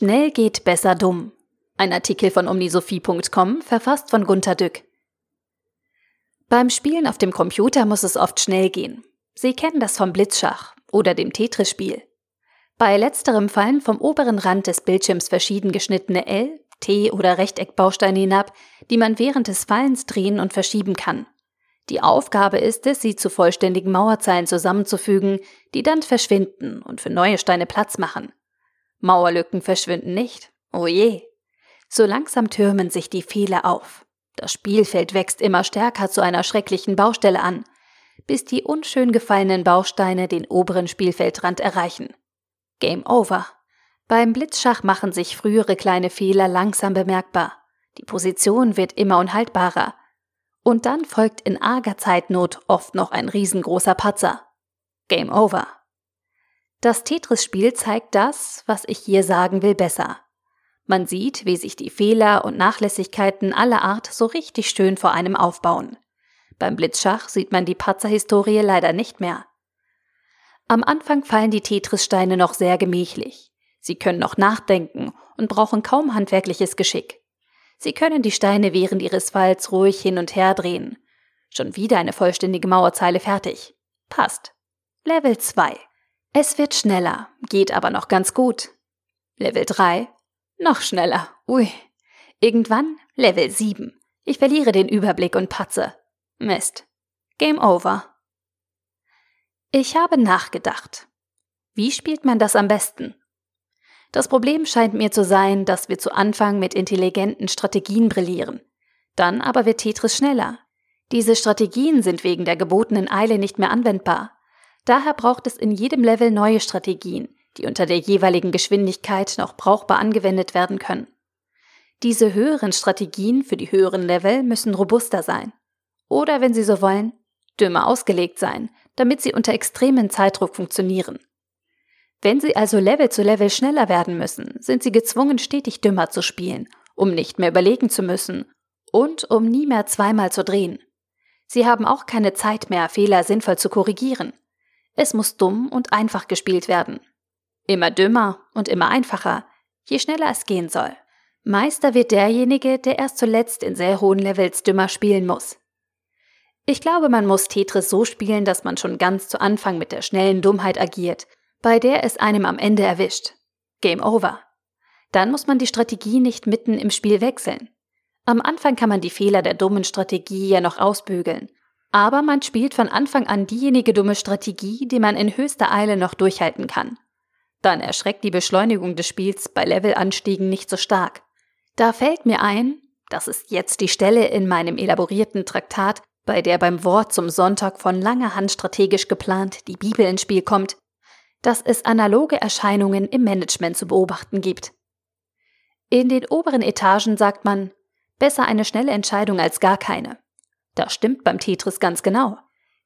Schnell geht besser dumm. Ein Artikel von omnisophie.com, verfasst von Gunter Dück. Beim Spielen auf dem Computer muss es oft schnell gehen. Sie kennen das vom Blitzschach oder dem Tetris-Spiel. Bei letzterem fallen vom oberen Rand des Bildschirms verschieden geschnittene L, T- oder Rechteckbausteine hinab, die man während des Fallens drehen und verschieben kann. Die Aufgabe ist es, sie zu vollständigen Mauerzeilen zusammenzufügen, die dann verschwinden und für neue Steine Platz machen. Mauerlücken verschwinden nicht. Oh je. So langsam türmen sich die Fehler auf. Das Spielfeld wächst immer stärker zu einer schrecklichen Baustelle an, bis die unschön gefallenen Bausteine den oberen Spielfeldrand erreichen. Game over. Beim Blitzschach machen sich frühere kleine Fehler langsam bemerkbar. Die Position wird immer unhaltbarer. Und dann folgt in arger Zeitnot oft noch ein riesengroßer Patzer. Game over. Das Tetris-Spiel zeigt das, was ich hier sagen will, besser. Man sieht, wie sich die Fehler und Nachlässigkeiten aller Art so richtig schön vor einem aufbauen. Beim Blitzschach sieht man die Patzerhistorie leider nicht mehr. Am Anfang fallen die Tetris-Steine noch sehr gemächlich. Sie können noch nachdenken und brauchen kaum handwerkliches Geschick. Sie können die Steine während ihres Falls ruhig hin und her drehen. Schon wieder eine vollständige Mauerzeile fertig. Passt. Level 2. Es wird schneller, geht aber noch ganz gut. Level 3. Noch schneller. Ui. Irgendwann Level 7. Ich verliere den Überblick und patze. Mist. Game over. Ich habe nachgedacht. Wie spielt man das am besten? Das Problem scheint mir zu sein, dass wir zu Anfang mit intelligenten Strategien brillieren. Dann aber wird Tetris schneller. Diese Strategien sind wegen der gebotenen Eile nicht mehr anwendbar. Daher braucht es in jedem Level neue Strategien, die unter der jeweiligen Geschwindigkeit noch brauchbar angewendet werden können. Diese höheren Strategien für die höheren Level müssen robuster sein. Oder, wenn Sie so wollen, dümmer ausgelegt sein, damit sie unter extremen Zeitdruck funktionieren. Wenn Sie also Level zu Level schneller werden müssen, sind Sie gezwungen, stetig dümmer zu spielen, um nicht mehr überlegen zu müssen und um nie mehr zweimal zu drehen. Sie haben auch keine Zeit mehr, Fehler sinnvoll zu korrigieren. Es muss dumm und einfach gespielt werden. Immer dümmer und immer einfacher, je schneller es gehen soll. Meister wird derjenige, der erst zuletzt in sehr hohen Levels dümmer spielen muss. Ich glaube, man muss Tetris so spielen, dass man schon ganz zu Anfang mit der schnellen Dummheit agiert, bei der es einem am Ende erwischt. Game over. Dann muss man die Strategie nicht mitten im Spiel wechseln. Am Anfang kann man die Fehler der dummen Strategie ja noch ausbügeln. Aber man spielt von Anfang an diejenige dumme Strategie, die man in höchster Eile noch durchhalten kann dann erschreckt die Beschleunigung des Spiels bei Levelanstiegen nicht so stark. Da fällt mir ein, das ist jetzt die Stelle in meinem elaborierten Traktat, bei der beim Wort zum Sonntag von langer Hand strategisch geplant die Bibel ins Spiel kommt, dass es analoge Erscheinungen im Management zu beobachten gibt. In den oberen Etagen sagt man, besser eine schnelle Entscheidung als gar keine. Das stimmt beim Tetris ganz genau.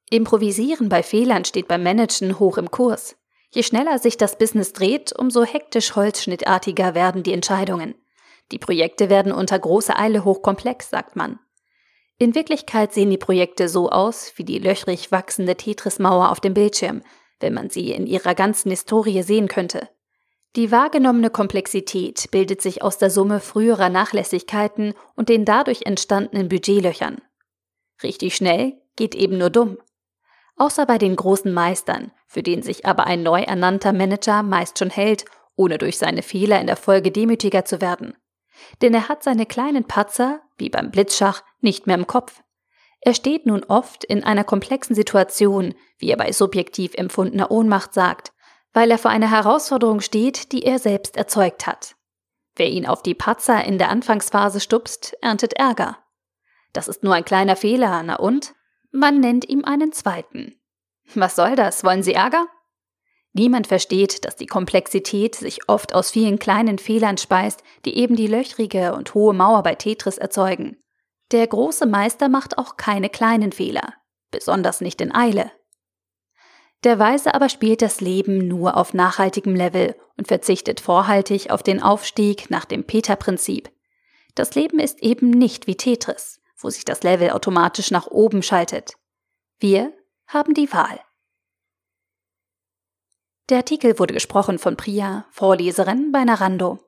Improvisieren bei Fehlern steht beim Managen hoch im Kurs. Je schneller sich das Business dreht, umso hektisch holzschnittartiger werden die Entscheidungen. Die Projekte werden unter großer Eile hochkomplex, sagt man. In Wirklichkeit sehen die Projekte so aus wie die löchrig wachsende Tetris-Mauer auf dem Bildschirm, wenn man sie in ihrer ganzen Historie sehen könnte. Die wahrgenommene Komplexität bildet sich aus der Summe früherer Nachlässigkeiten und den dadurch entstandenen Budgetlöchern. Richtig schnell geht eben nur dumm außer bei den großen Meistern, für den sich aber ein neu ernannter Manager meist schon hält, ohne durch seine Fehler in der Folge demütiger zu werden. Denn er hat seine kleinen Patzer, wie beim Blitzschach, nicht mehr im Kopf. Er steht nun oft in einer komplexen Situation, wie er bei subjektiv empfundener Ohnmacht sagt, weil er vor einer Herausforderung steht, die er selbst erzeugt hat. Wer ihn auf die Patzer in der Anfangsphase stupst, erntet Ärger. Das ist nur ein kleiner Fehler, na und? Man nennt ihm einen zweiten. Was soll das? Wollen Sie Ärger? Niemand versteht, dass die Komplexität sich oft aus vielen kleinen Fehlern speist, die eben die löchrige und hohe Mauer bei Tetris erzeugen. Der große Meister macht auch keine kleinen Fehler, besonders nicht in Eile. Der Weise aber spielt das Leben nur auf nachhaltigem Level und verzichtet vorhaltig auf den Aufstieg nach dem Peter-Prinzip. Das Leben ist eben nicht wie Tetris wo sich das Level automatisch nach oben schaltet. Wir haben die Wahl. Der Artikel wurde gesprochen von Priya, Vorleserin bei Narando.